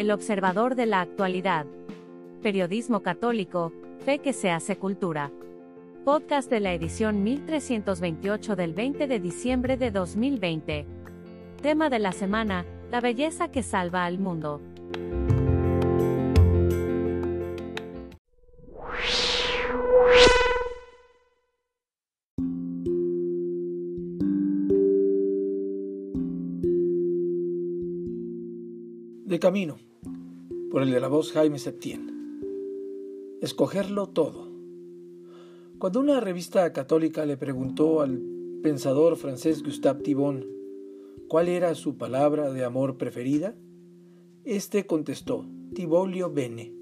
El observador de la actualidad. Periodismo católico, fe que se hace cultura. Podcast de la edición 1328 del 20 de diciembre de 2020. Tema de la semana, la belleza que salva al mundo. Camino, por el de la voz Jaime Septién. Escogerlo todo. Cuando una revista católica le preguntó al pensador francés Gustave Thibon cuál era su palabra de amor preferida, este contestó, Tibolio bene,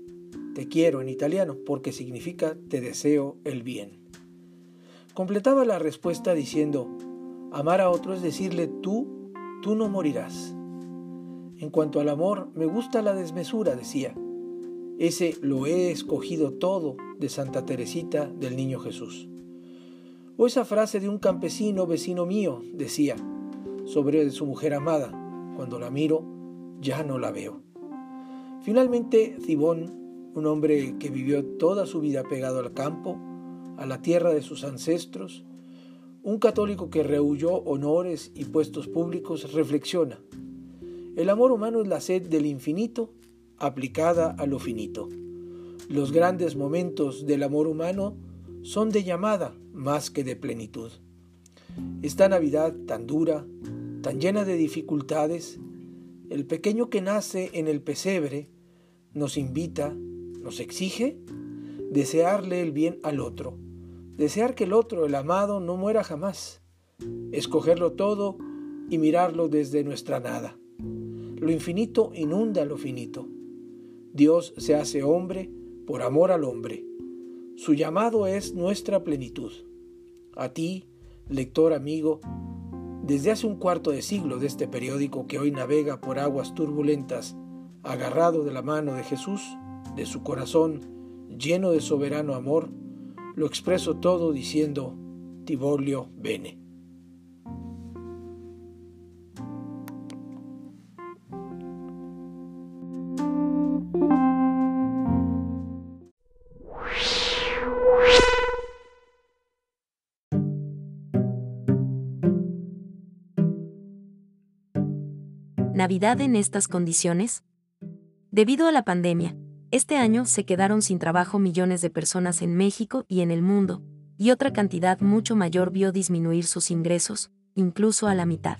te quiero en italiano, porque significa te deseo el bien. Completaba la respuesta diciendo, amar a otro es decirle tú, tú no morirás. En cuanto al amor, me gusta la desmesura, decía. Ese lo he escogido todo de Santa Teresita del Niño Jesús. O esa frase de un campesino vecino mío, decía, sobre su mujer amada, cuando la miro, ya no la veo. Finalmente, Cibón, un hombre que vivió toda su vida pegado al campo, a la tierra de sus ancestros, un católico que rehuyó honores y puestos públicos, reflexiona el amor humano es la sed del infinito aplicada a lo finito. Los grandes momentos del amor humano son de llamada más que de plenitud. Esta Navidad tan dura, tan llena de dificultades, el pequeño que nace en el pesebre nos invita, nos exige desearle el bien al otro, desear que el otro, el amado, no muera jamás, escogerlo todo y mirarlo desde nuestra nada. Lo infinito inunda lo finito. Dios se hace hombre por amor al hombre. Su llamado es nuestra plenitud. A ti, lector amigo, desde hace un cuarto de siglo de este periódico que hoy navega por aguas turbulentas, agarrado de la mano de Jesús, de su corazón lleno de soberano amor, lo expreso todo diciendo, Tibolio bene. ¿Navidad en estas condiciones? Debido a la pandemia, este año se quedaron sin trabajo millones de personas en México y en el mundo, y otra cantidad mucho mayor vio disminuir sus ingresos, incluso a la mitad.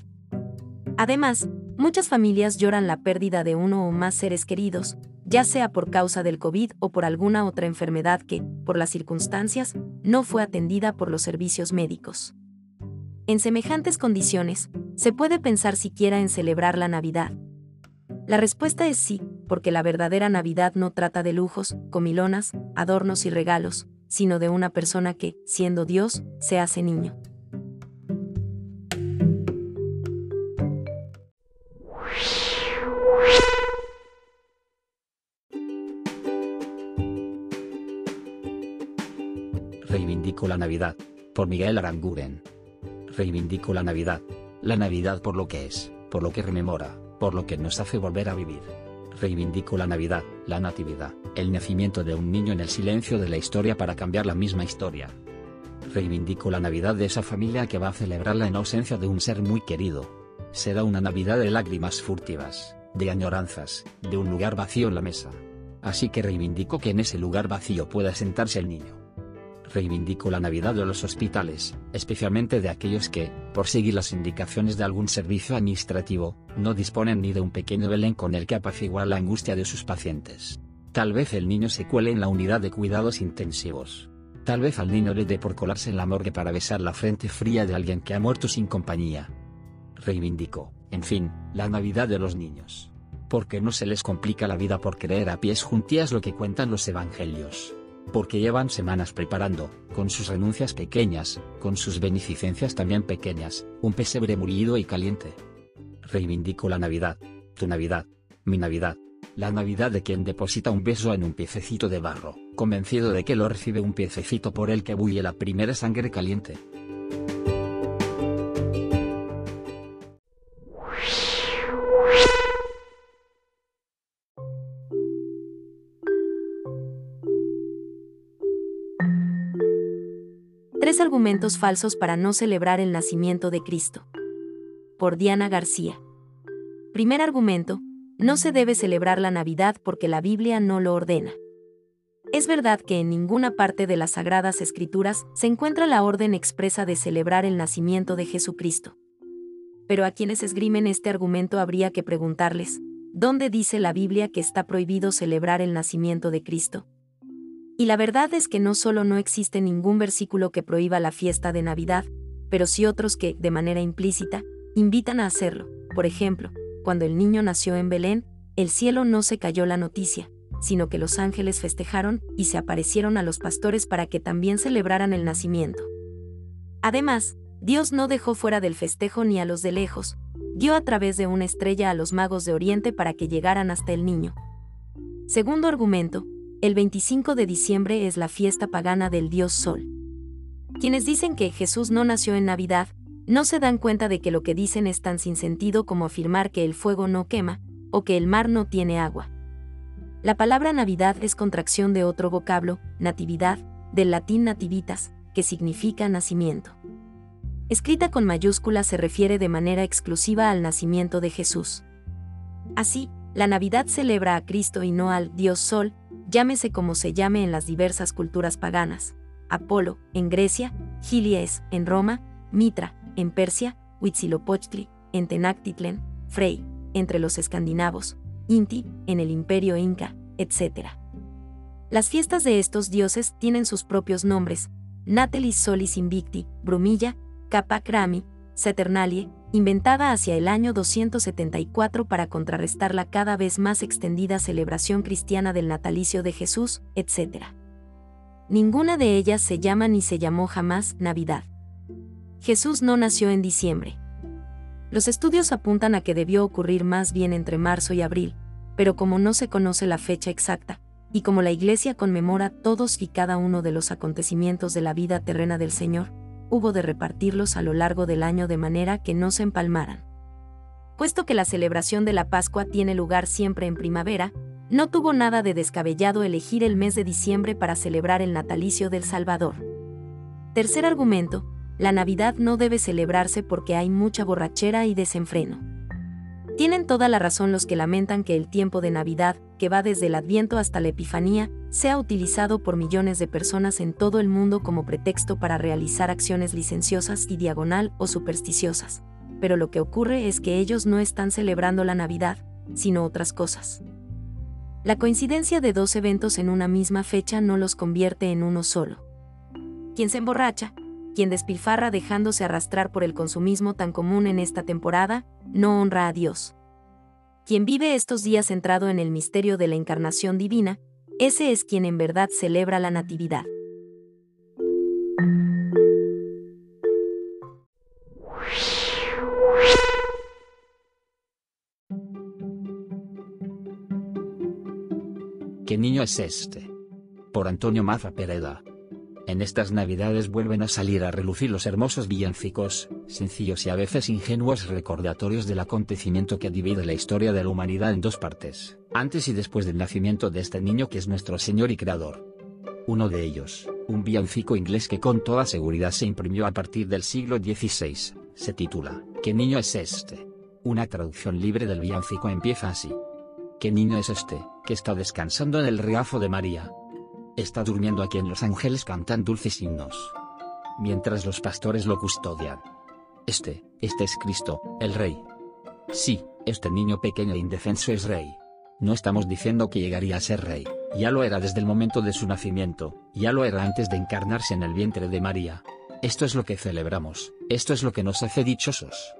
Además, muchas familias lloran la pérdida de uno o más seres queridos, ya sea por causa del COVID o por alguna otra enfermedad que, por las circunstancias, no fue atendida por los servicios médicos. En semejantes condiciones, ¿se puede pensar siquiera en celebrar la Navidad? La respuesta es sí, porque la verdadera Navidad no trata de lujos, comilonas, adornos y regalos, sino de una persona que, siendo Dios, se hace niño. Reivindico la Navidad, por Miguel Aranguren reivindico la Navidad. La Navidad por lo que es, por lo que rememora, por lo que nos hace volver a vivir. Reivindico la Navidad, la Natividad, el nacimiento de un niño en el silencio de la historia para cambiar la misma historia. Reivindico la Navidad de esa familia que va a celebrarla en ausencia de un ser muy querido. Será una Navidad de lágrimas furtivas, de añoranzas, de un lugar vacío en la mesa. Así que reivindico que en ese lugar vacío pueda sentarse el niño reivindico la Navidad de los hospitales, especialmente de aquellos que, por seguir las indicaciones de algún servicio administrativo, no disponen ni de un pequeño Belén con el que apaciguar la angustia de sus pacientes. Tal vez el niño se cuele en la unidad de cuidados intensivos. Tal vez al niño le dé por colarse en la morgue para besar la frente fría de alguien que ha muerto sin compañía. Reivindico, en fin, la Navidad de los niños. Porque no se les complica la vida por creer a pies juntillas lo que cuentan los evangelios porque llevan semanas preparando, con sus renuncias pequeñas, con sus beneficencias también pequeñas, un pesebre mullido y caliente. Reivindico la Navidad, tu Navidad, mi Navidad, la Navidad de quien deposita un beso en un piececito de barro, convencido de que lo recibe un piececito por el que bulle la primera sangre caliente. Argumentos falsos para no celebrar el nacimiento de Cristo. Por Diana García. Primer argumento, no se debe celebrar la Navidad porque la Biblia no lo ordena. Es verdad que en ninguna parte de las Sagradas Escrituras se encuentra la orden expresa de celebrar el nacimiento de Jesucristo. Pero a quienes esgrimen este argumento habría que preguntarles, ¿dónde dice la Biblia que está prohibido celebrar el nacimiento de Cristo? Y la verdad es que no solo no existe ningún versículo que prohíba la fiesta de Navidad, pero sí otros que, de manera implícita, invitan a hacerlo. Por ejemplo, cuando el niño nació en Belén, el cielo no se cayó la noticia, sino que los ángeles festejaron y se aparecieron a los pastores para que también celebraran el nacimiento. Además, Dios no dejó fuera del festejo ni a los de lejos, dio a través de una estrella a los magos de Oriente para que llegaran hasta el niño. Segundo argumento, el 25 de diciembre es la fiesta pagana del dios Sol. Quienes dicen que Jesús no nació en Navidad, no se dan cuenta de que lo que dicen es tan sin sentido como afirmar que el fuego no quema, o que el mar no tiene agua. La palabra Navidad es contracción de otro vocablo, natividad, del latín nativitas, que significa nacimiento. Escrita con mayúsculas se refiere de manera exclusiva al nacimiento de Jesús. Así, la Navidad celebra a Cristo y no al Dios Sol, llámese como se llame en las diversas culturas paganas. Apolo, en Grecia, Gilies, en Roma, Mitra, en Persia, Huitzilopochtli, en Tenactitlen, Frey, entre los escandinavos, Inti, en el imperio inca, etc. Las fiestas de estos dioses tienen sus propios nombres, Natelis Solis Invicti, Brumilla, Capac Rami, inventada hacia el año 274 para contrarrestar la cada vez más extendida celebración cristiana del natalicio de Jesús, etc. Ninguna de ellas se llama ni se llamó jamás Navidad. Jesús no nació en diciembre. Los estudios apuntan a que debió ocurrir más bien entre marzo y abril, pero como no se conoce la fecha exacta, y como la Iglesia conmemora todos y cada uno de los acontecimientos de la vida terrena del Señor, hubo de repartirlos a lo largo del año de manera que no se empalmaran. Puesto que la celebración de la Pascua tiene lugar siempre en primavera, no tuvo nada de descabellado elegir el mes de diciembre para celebrar el natalicio del Salvador. Tercer argumento, la Navidad no debe celebrarse porque hay mucha borrachera y desenfreno. Tienen toda la razón los que lamentan que el tiempo de Navidad, que va desde el Adviento hasta la Epifanía, sea utilizado por millones de personas en todo el mundo como pretexto para realizar acciones licenciosas y diagonal o supersticiosas. Pero lo que ocurre es que ellos no están celebrando la Navidad, sino otras cosas. La coincidencia de dos eventos en una misma fecha no los convierte en uno solo. Quien se emborracha, quien despilfarra dejándose arrastrar por el consumismo tan común en esta temporada, no honra a Dios. Quien vive estos días centrado en el misterio de la encarnación divina, ese es quien en verdad celebra la Natividad. ¿Qué niño es este? Por Antonio Maza Pereda. En estas navidades vuelven a salir a relucir los hermosos villancicos, sencillos y a veces ingenuos recordatorios del acontecimiento que divide la historia de la humanidad en dos partes, antes y después del nacimiento de este niño que es nuestro Señor y Creador. Uno de ellos, un villancico inglés que con toda seguridad se imprimió a partir del siglo XVI, se titula, ¿Qué niño es este? Una traducción libre del villancico empieza así. ¿Qué niño es este, que está descansando en el regazo de María, Está durmiendo aquí en los ángeles cantan dulces himnos. Mientras los pastores lo custodian. Este, este es Cristo, el Rey. Sí, este niño pequeño e indefenso es Rey. No estamos diciendo que llegaría a ser Rey, ya lo era desde el momento de su nacimiento, ya lo era antes de encarnarse en el vientre de María. Esto es lo que celebramos, esto es lo que nos hace dichosos.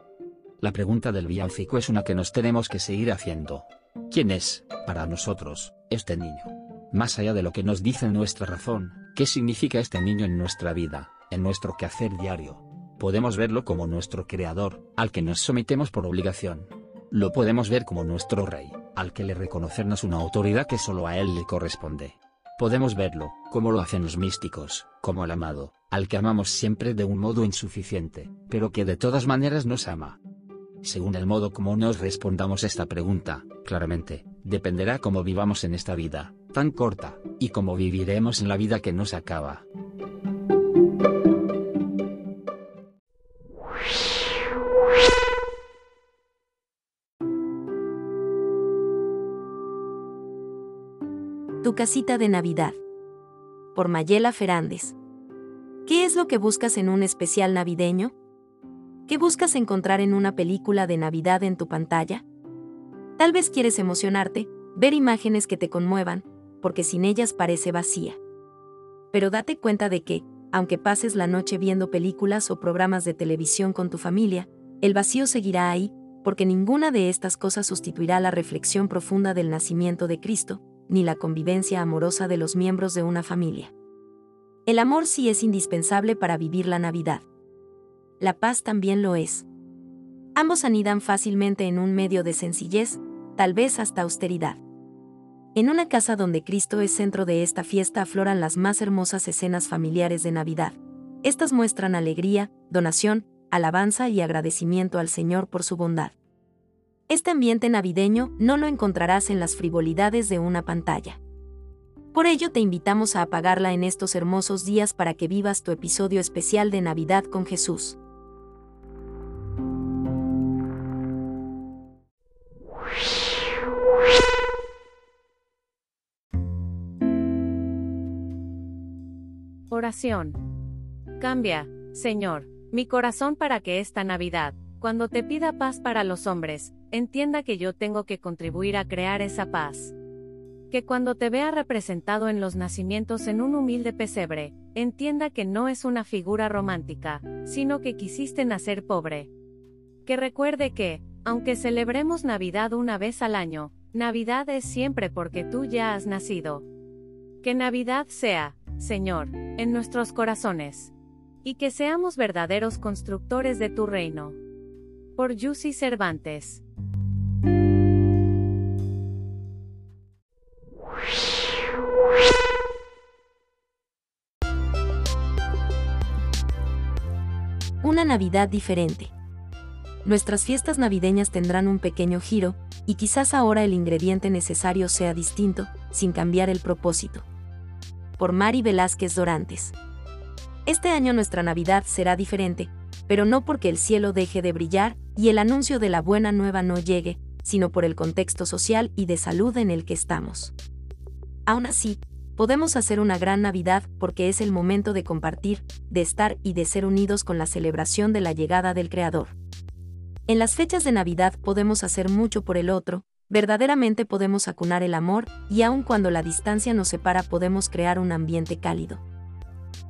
La pregunta del villancico es una que nos tenemos que seguir haciendo. ¿Quién es, para nosotros, este niño? Más allá de lo que nos dice nuestra razón, ¿qué significa este niño en nuestra vida, en nuestro quehacer diario? Podemos verlo como nuestro creador, al que nos sometemos por obligación. Lo podemos ver como nuestro rey, al que le reconocernos una autoridad que solo a él le corresponde. Podemos verlo, como lo hacen los místicos, como el amado, al que amamos siempre de un modo insuficiente, pero que de todas maneras nos ama. Según el modo como nos respondamos esta pregunta, claramente, dependerá cómo vivamos en esta vida, tan corta, y como viviremos en la vida que nos acaba. Tu casita de Navidad. Por Mayela Fernández. ¿Qué es lo que buscas en un especial navideño? ¿Qué buscas encontrar en una película de Navidad en tu pantalla? Tal vez quieres emocionarte, ver imágenes que te conmuevan, porque sin ellas parece vacía. Pero date cuenta de que, aunque pases la noche viendo películas o programas de televisión con tu familia, el vacío seguirá ahí, porque ninguna de estas cosas sustituirá la reflexión profunda del nacimiento de Cristo, ni la convivencia amorosa de los miembros de una familia. El amor sí es indispensable para vivir la Navidad la paz también lo es. Ambos anidan fácilmente en un medio de sencillez, tal vez hasta austeridad. En una casa donde Cristo es centro de esta fiesta afloran las más hermosas escenas familiares de Navidad. Estas muestran alegría, donación, alabanza y agradecimiento al Señor por su bondad. Este ambiente navideño no lo encontrarás en las frivolidades de una pantalla. Por ello te invitamos a apagarla en estos hermosos días para que vivas tu episodio especial de Navidad con Jesús. Oración. Cambia, Señor, mi corazón para que esta Navidad, cuando te pida paz para los hombres, entienda que yo tengo que contribuir a crear esa paz. Que cuando te vea representado en los nacimientos en un humilde pesebre, entienda que no es una figura romántica, sino que quisiste nacer pobre. Que recuerde que, aunque celebremos Navidad una vez al año, Navidad es siempre porque tú ya has nacido. Que Navidad sea, Señor, en nuestros corazones. Y que seamos verdaderos constructores de tu reino. Por Yusi Cervantes. Una Navidad diferente. Nuestras fiestas navideñas tendrán un pequeño giro, y quizás ahora el ingrediente necesario sea distinto, sin cambiar el propósito por Mari Velázquez Dorantes. Este año nuestra Navidad será diferente, pero no porque el cielo deje de brillar y el anuncio de la buena nueva no llegue, sino por el contexto social y de salud en el que estamos. Aún así, podemos hacer una gran Navidad porque es el momento de compartir, de estar y de ser unidos con la celebración de la llegada del Creador. En las fechas de Navidad podemos hacer mucho por el otro, verdaderamente podemos acunar el amor y aun cuando la distancia nos separa podemos crear un ambiente cálido.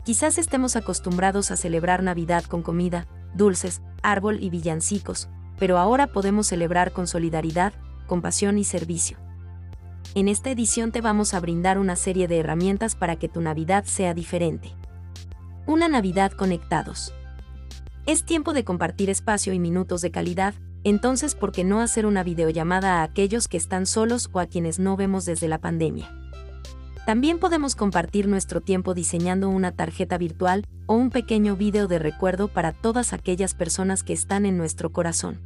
Quizás estemos acostumbrados a celebrar Navidad con comida, dulces, árbol y villancicos, pero ahora podemos celebrar con solidaridad, compasión y servicio. En esta edición te vamos a brindar una serie de herramientas para que tu Navidad sea diferente. Una Navidad conectados. Es tiempo de compartir espacio y minutos de calidad, entonces, ¿por qué no hacer una videollamada a aquellos que están solos o a quienes no vemos desde la pandemia? También podemos compartir nuestro tiempo diseñando una tarjeta virtual o un pequeño video de recuerdo para todas aquellas personas que están en nuestro corazón.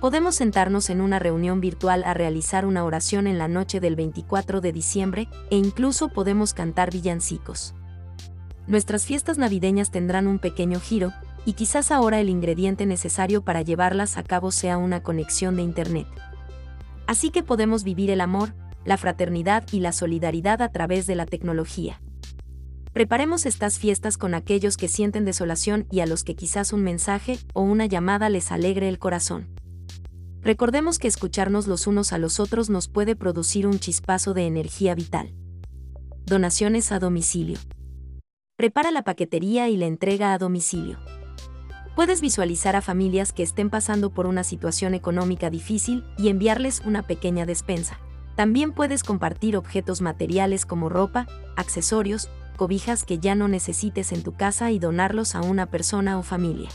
Podemos sentarnos en una reunión virtual a realizar una oración en la noche del 24 de diciembre e incluso podemos cantar villancicos. Nuestras fiestas navideñas tendrán un pequeño giro, y quizás ahora el ingrediente necesario para llevarlas a cabo sea una conexión de Internet. Así que podemos vivir el amor, la fraternidad y la solidaridad a través de la tecnología. Preparemos estas fiestas con aquellos que sienten desolación y a los que quizás un mensaje o una llamada les alegre el corazón. Recordemos que escucharnos los unos a los otros nos puede producir un chispazo de energía vital. Donaciones a domicilio. Prepara la paquetería y la entrega a domicilio. Puedes visualizar a familias que estén pasando por una situación económica difícil y enviarles una pequeña despensa. También puedes compartir objetos materiales como ropa, accesorios, cobijas que ya no necesites en tu casa y donarlos a una persona o familia.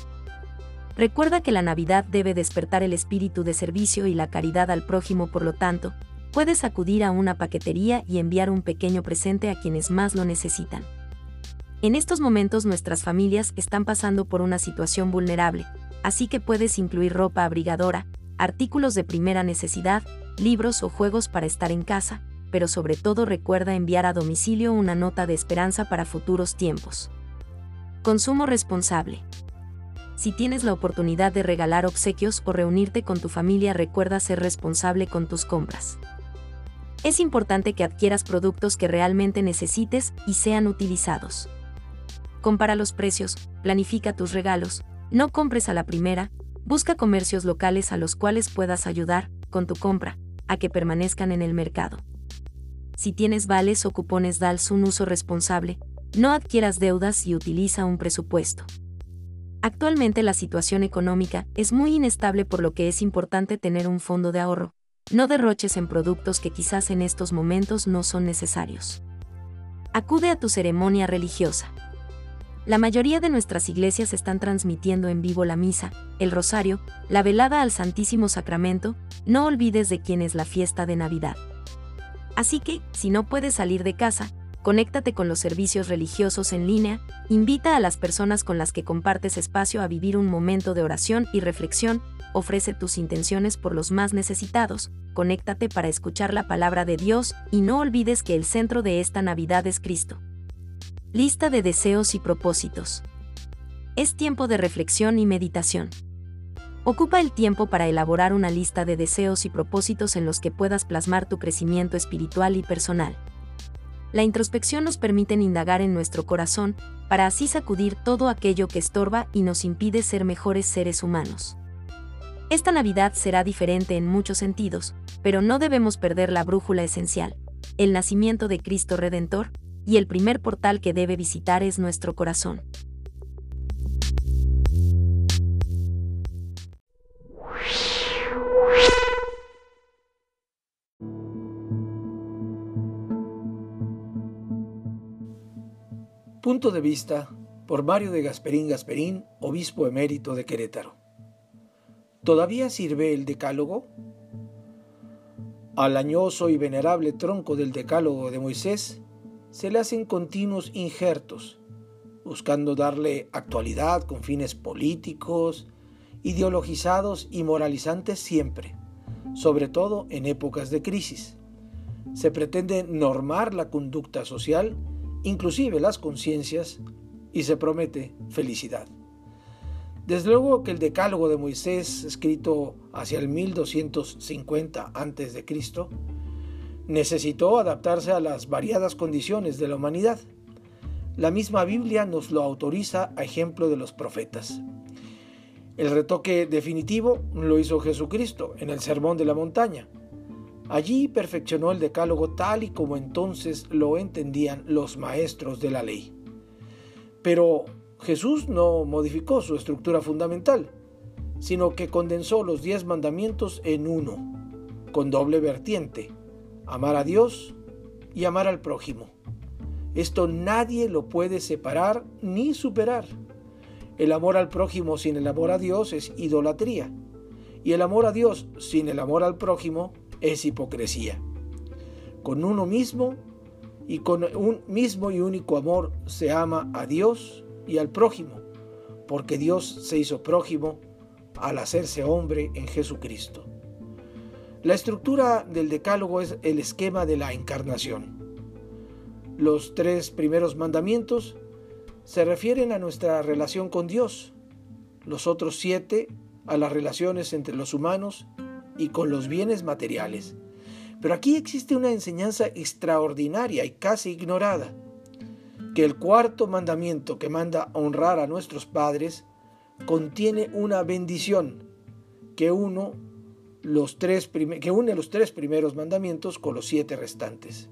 Recuerda que la Navidad debe despertar el espíritu de servicio y la caridad al prójimo, por lo tanto, puedes acudir a una paquetería y enviar un pequeño presente a quienes más lo necesitan. En estos momentos nuestras familias están pasando por una situación vulnerable, así que puedes incluir ropa abrigadora, artículos de primera necesidad, libros o juegos para estar en casa, pero sobre todo recuerda enviar a domicilio una nota de esperanza para futuros tiempos. Consumo responsable. Si tienes la oportunidad de regalar obsequios o reunirte con tu familia, recuerda ser responsable con tus compras. Es importante que adquieras productos que realmente necesites y sean utilizados. Compara los precios, planifica tus regalos, no compres a la primera, busca comercios locales a los cuales puedas ayudar, con tu compra, a que permanezcan en el mercado. Si tienes vales o cupones, dals un uso responsable, no adquieras deudas y utiliza un presupuesto. Actualmente la situación económica es muy inestable por lo que es importante tener un fondo de ahorro. No derroches en productos que quizás en estos momentos no son necesarios. Acude a tu ceremonia religiosa. La mayoría de nuestras iglesias están transmitiendo en vivo la misa, el rosario, la velada al Santísimo Sacramento, no olvides de quién es la fiesta de Navidad. Así que, si no puedes salir de casa, conéctate con los servicios religiosos en línea, invita a las personas con las que compartes espacio a vivir un momento de oración y reflexión, ofrece tus intenciones por los más necesitados, conéctate para escuchar la palabra de Dios y no olvides que el centro de esta Navidad es Cristo. Lista de deseos y propósitos. Es tiempo de reflexión y meditación. Ocupa el tiempo para elaborar una lista de deseos y propósitos en los que puedas plasmar tu crecimiento espiritual y personal. La introspección nos permite indagar en nuestro corazón, para así sacudir todo aquello que estorba y nos impide ser mejores seres humanos. Esta Navidad será diferente en muchos sentidos, pero no debemos perder la brújula esencial, el nacimiento de Cristo Redentor, y el primer portal que debe visitar es nuestro corazón. Punto de vista por Mario de Gasperín Gasperín, obispo emérito de Querétaro. ¿Todavía sirve el decálogo? Al añoso y venerable tronco del decálogo de Moisés se le hacen continuos injertos, buscando darle actualidad con fines políticos, ideologizados y moralizantes siempre, sobre todo en épocas de crisis. Se pretende normar la conducta social inclusive las conciencias, y se promete felicidad. Desde luego que el decálogo de Moisés, escrito hacia el 1250 a.C., necesitó adaptarse a las variadas condiciones de la humanidad. La misma Biblia nos lo autoriza a ejemplo de los profetas. El retoque definitivo lo hizo Jesucristo en el Sermón de la Montaña, Allí perfeccionó el decálogo tal y como entonces lo entendían los maestros de la ley. Pero Jesús no modificó su estructura fundamental, sino que condensó los diez mandamientos en uno, con doble vertiente, amar a Dios y amar al prójimo. Esto nadie lo puede separar ni superar. El amor al prójimo sin el amor a Dios es idolatría, y el amor a Dios sin el amor al prójimo es hipocresía. Con uno mismo y con un mismo y único amor se ama a Dios y al prójimo, porque Dios se hizo prójimo al hacerse hombre en Jesucristo. La estructura del decálogo es el esquema de la encarnación. Los tres primeros mandamientos se refieren a nuestra relación con Dios, los otros siete a las relaciones entre los humanos y con los bienes materiales. Pero aquí existe una enseñanza extraordinaria y casi ignorada, que el cuarto mandamiento que manda honrar a nuestros padres contiene una bendición que, uno, los tres que une los tres primeros mandamientos con los siete restantes.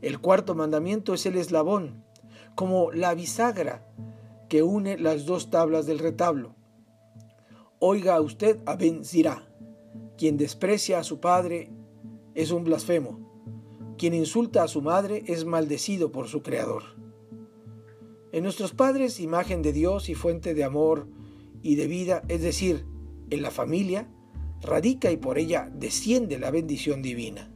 El cuarto mandamiento es el eslabón, como la bisagra que une las dos tablas del retablo. Oiga usted a Ben quien desprecia a su padre es un blasfemo. Quien insulta a su madre es maldecido por su creador. En nuestros padres, imagen de Dios y fuente de amor y de vida, es decir, en la familia, radica y por ella desciende la bendición divina.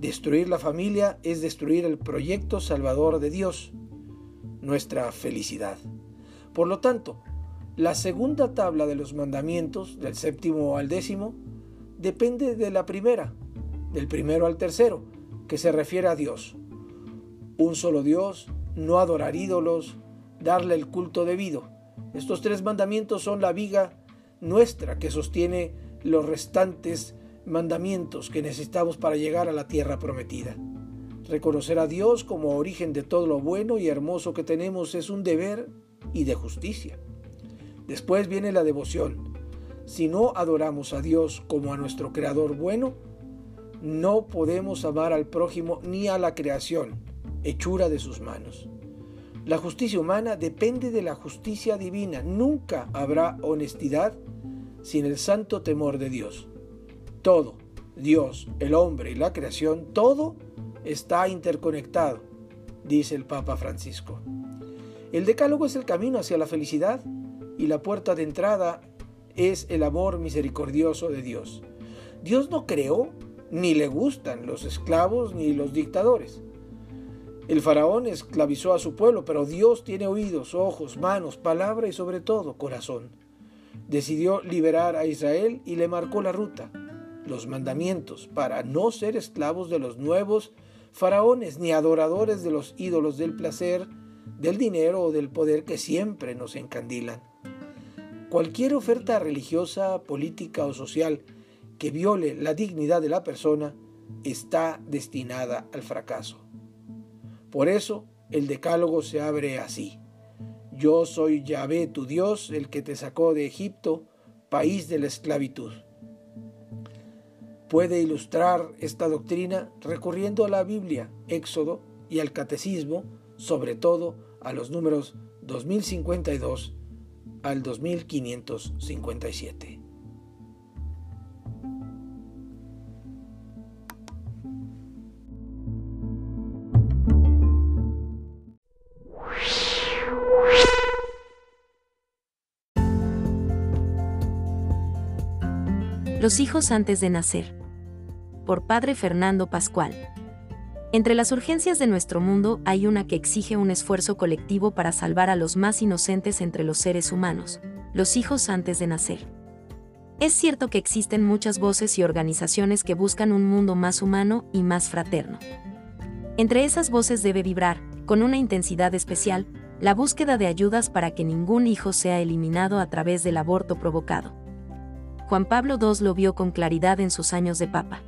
Destruir la familia es destruir el proyecto salvador de Dios, nuestra felicidad. Por lo tanto, la segunda tabla de los mandamientos, del séptimo al décimo, depende de la primera, del primero al tercero, que se refiere a Dios. Un solo Dios, no adorar ídolos, darle el culto debido. Estos tres mandamientos son la viga nuestra que sostiene los restantes mandamientos que necesitamos para llegar a la tierra prometida. Reconocer a Dios como origen de todo lo bueno y hermoso que tenemos es un deber y de justicia. Después viene la devoción. Si no adoramos a Dios como a nuestro Creador bueno, no podemos amar al prójimo ni a la creación, hechura de sus manos. La justicia humana depende de la justicia divina. Nunca habrá honestidad sin el santo temor de Dios. Todo, Dios, el hombre y la creación, todo está interconectado, dice el Papa Francisco. El decálogo es el camino hacia la felicidad y la puerta de entrada es el amor misericordioso de Dios. Dios no creó ni le gustan los esclavos ni los dictadores. El faraón esclavizó a su pueblo, pero Dios tiene oídos, ojos, manos, palabra y sobre todo corazón. Decidió liberar a Israel y le marcó la ruta, los mandamientos, para no ser esclavos de los nuevos faraones ni adoradores de los ídolos del placer, del dinero o del poder que siempre nos encandilan. Cualquier oferta religiosa, política o social que viole la dignidad de la persona está destinada al fracaso. Por eso el decálogo se abre así. Yo soy Yahvé tu Dios, el que te sacó de Egipto, país de la esclavitud. Puede ilustrar esta doctrina recurriendo a la Biblia, Éxodo y al Catecismo, sobre todo a los números 2052 al 2557. Los hijos antes de nacer. Por Padre Fernando Pascual. Entre las urgencias de nuestro mundo hay una que exige un esfuerzo colectivo para salvar a los más inocentes entre los seres humanos, los hijos antes de nacer. Es cierto que existen muchas voces y organizaciones que buscan un mundo más humano y más fraterno. Entre esas voces debe vibrar, con una intensidad especial, la búsqueda de ayudas para que ningún hijo sea eliminado a través del aborto provocado. Juan Pablo II lo vio con claridad en sus años de papa.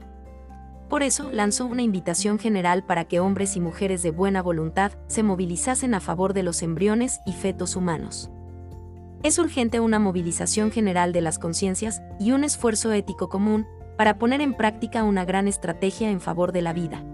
Por eso lanzó una invitación general para que hombres y mujeres de buena voluntad se movilizasen a favor de los embriones y fetos humanos. Es urgente una movilización general de las conciencias y un esfuerzo ético común para poner en práctica una gran estrategia en favor de la vida.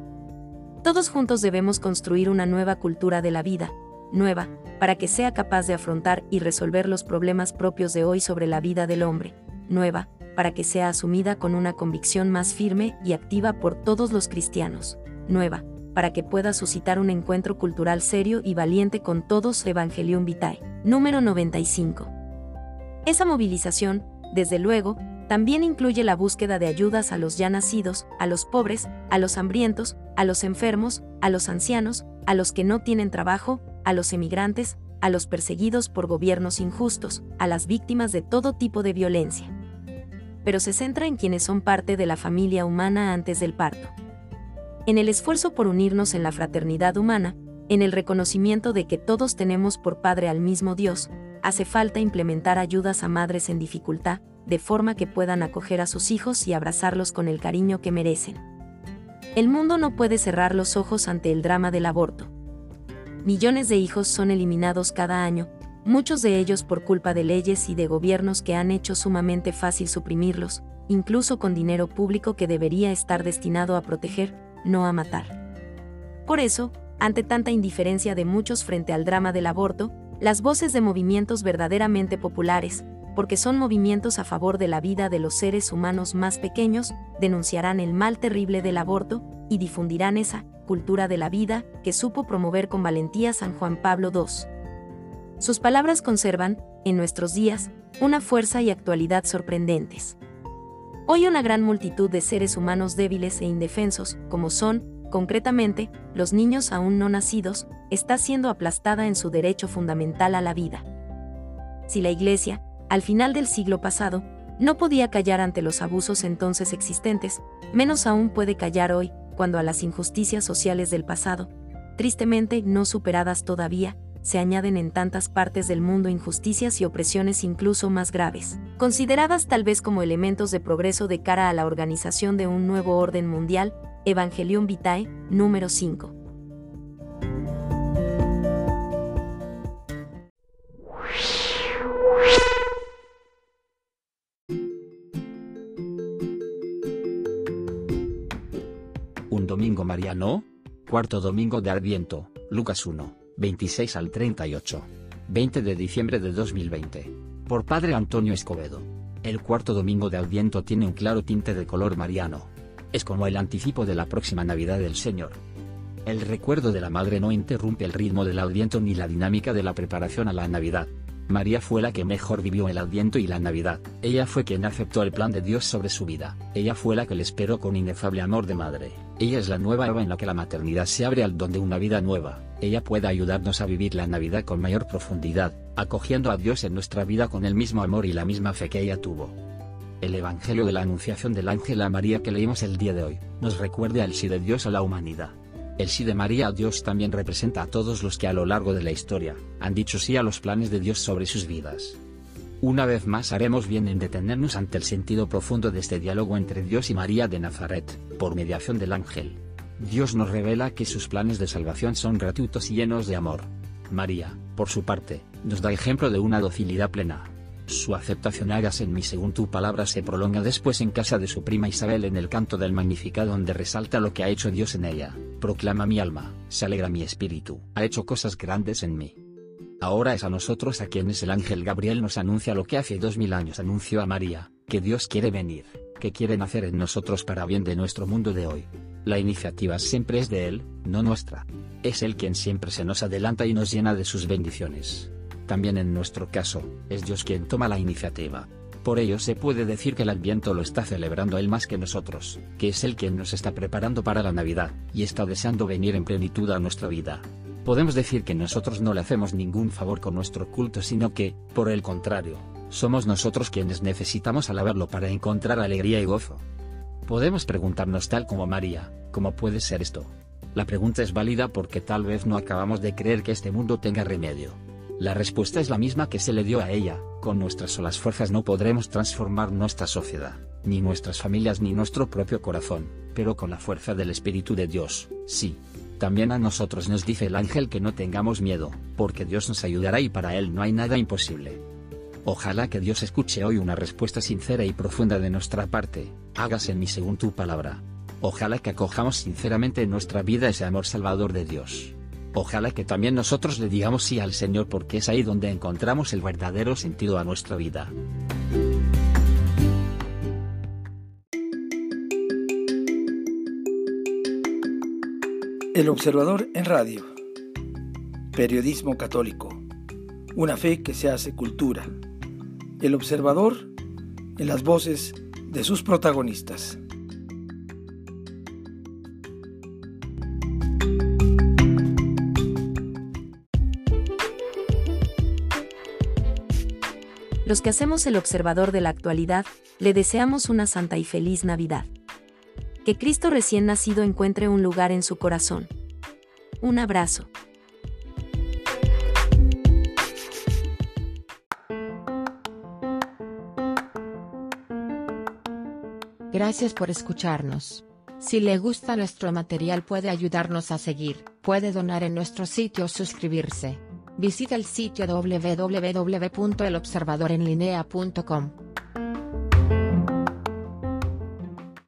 Todos juntos debemos construir una nueva cultura de la vida, nueva, para que sea capaz de afrontar y resolver los problemas propios de hoy sobre la vida del hombre, nueva, para que sea asumida con una convicción más firme y activa por todos los cristianos, nueva, para que pueda suscitar un encuentro cultural serio y valiente con todos Evangelium Vitae. Número 95. Esa movilización, desde luego, también incluye la búsqueda de ayudas a los ya nacidos, a los pobres, a los hambrientos, a los enfermos, a los ancianos, a los que no tienen trabajo, a los emigrantes, a los perseguidos por gobiernos injustos, a las víctimas de todo tipo de violencia pero se centra en quienes son parte de la familia humana antes del parto. En el esfuerzo por unirnos en la fraternidad humana, en el reconocimiento de que todos tenemos por Padre al mismo Dios, hace falta implementar ayudas a madres en dificultad, de forma que puedan acoger a sus hijos y abrazarlos con el cariño que merecen. El mundo no puede cerrar los ojos ante el drama del aborto. Millones de hijos son eliminados cada año, muchos de ellos por culpa de leyes y de gobiernos que han hecho sumamente fácil suprimirlos, incluso con dinero público que debería estar destinado a proteger, no a matar. Por eso, ante tanta indiferencia de muchos frente al drama del aborto, las voces de movimientos verdaderamente populares, porque son movimientos a favor de la vida de los seres humanos más pequeños, denunciarán el mal terrible del aborto y difundirán esa cultura de la vida que supo promover con valentía San Juan Pablo II. Sus palabras conservan, en nuestros días, una fuerza y actualidad sorprendentes. Hoy una gran multitud de seres humanos débiles e indefensos, como son, concretamente, los niños aún no nacidos, está siendo aplastada en su derecho fundamental a la vida. Si la Iglesia, al final del siglo pasado, no podía callar ante los abusos entonces existentes, menos aún puede callar hoy, cuando a las injusticias sociales del pasado, tristemente no superadas todavía, se añaden en tantas partes del mundo injusticias y opresiones incluso más graves, consideradas tal vez como elementos de progreso de cara a la organización de un nuevo orden mundial, Evangelium Vitae, número 5. Un domingo mariano, cuarto domingo de Adviento, Lucas 1, 26 al 38. 20 de diciembre de 2020. Por Padre Antonio Escobedo. El cuarto domingo de Adviento tiene un claro tinte de color mariano. Es como el anticipo de la próxima Navidad del Señor. El recuerdo de la Madre no interrumpe el ritmo del Adviento ni la dinámica de la preparación a la Navidad. María fue la que mejor vivió el Adviento y la Navidad. Ella fue quien aceptó el plan de Dios sobre su vida. Ella fue la que le esperó con inefable amor de madre. Ella es la nueva Eva en la que la maternidad se abre al don de una vida nueva. Ella puede ayudarnos a vivir la Navidad con mayor profundidad, acogiendo a Dios en nuestra vida con el mismo amor y la misma fe que ella tuvo. El Evangelio de la Anunciación del Ángel a María que leímos el día de hoy, nos recuerda el sí de Dios a la humanidad. El sí de María a Dios también representa a todos los que a lo largo de la historia, han dicho sí a los planes de Dios sobre sus vidas. Una vez más haremos bien en detenernos ante el sentido profundo de este diálogo entre Dios y María de Nazaret, por mediación del ángel. Dios nos revela que sus planes de salvación son gratuitos y llenos de amor. María, por su parte, nos da ejemplo de una docilidad plena, su aceptación hagas en mí según tu palabra se prolonga después en casa de su prima Isabel en el canto del Magnificat donde resalta lo que ha hecho Dios en ella, proclama mi alma, se alegra mi espíritu, ha hecho cosas grandes en mí. Ahora es a nosotros a quienes el ángel Gabriel nos anuncia lo que hace dos mil años anunció a María, que Dios quiere venir, que quiere nacer en nosotros para bien de nuestro mundo de hoy. La iniciativa siempre es de Él, no nuestra. Es Él quien siempre se nos adelanta y nos llena de sus bendiciones. También en nuestro caso, es Dios quien toma la iniciativa. Por ello se puede decir que el Adviento lo está celebrando Él más que nosotros, que es Él quien nos está preparando para la Navidad, y está deseando venir en plenitud a nuestra vida. Podemos decir que nosotros no le hacemos ningún favor con nuestro culto, sino que, por el contrario, somos nosotros quienes necesitamos alabarlo para encontrar alegría y gozo. Podemos preguntarnos tal como María, ¿cómo puede ser esto? La pregunta es válida porque tal vez no acabamos de creer que este mundo tenga remedio. La respuesta es la misma que se le dio a ella, con nuestras solas fuerzas no podremos transformar nuestra sociedad, ni nuestras familias ni nuestro propio corazón, pero con la fuerza del Espíritu de Dios, sí. También a nosotros nos dice el ángel que no tengamos miedo, porque Dios nos ayudará y para Él no hay nada imposible. Ojalá que Dios escuche hoy una respuesta sincera y profunda de nuestra parte, hágase en mí según tu palabra. Ojalá que acojamos sinceramente en nuestra vida ese amor salvador de Dios. Ojalá que también nosotros le digamos sí al Señor porque es ahí donde encontramos el verdadero sentido a nuestra vida. El Observador en Radio. Periodismo católico. Una fe que se hace cultura. El Observador en las voces de sus protagonistas. Los que hacemos el observador de la actualidad, le deseamos una santa y feliz Navidad. Que Cristo recién nacido encuentre un lugar en su corazón. Un abrazo. Gracias por escucharnos. Si le gusta nuestro material puede ayudarnos a seguir, puede donar en nuestro sitio o suscribirse. Visita el sitio www.elobservadorenlinea.com.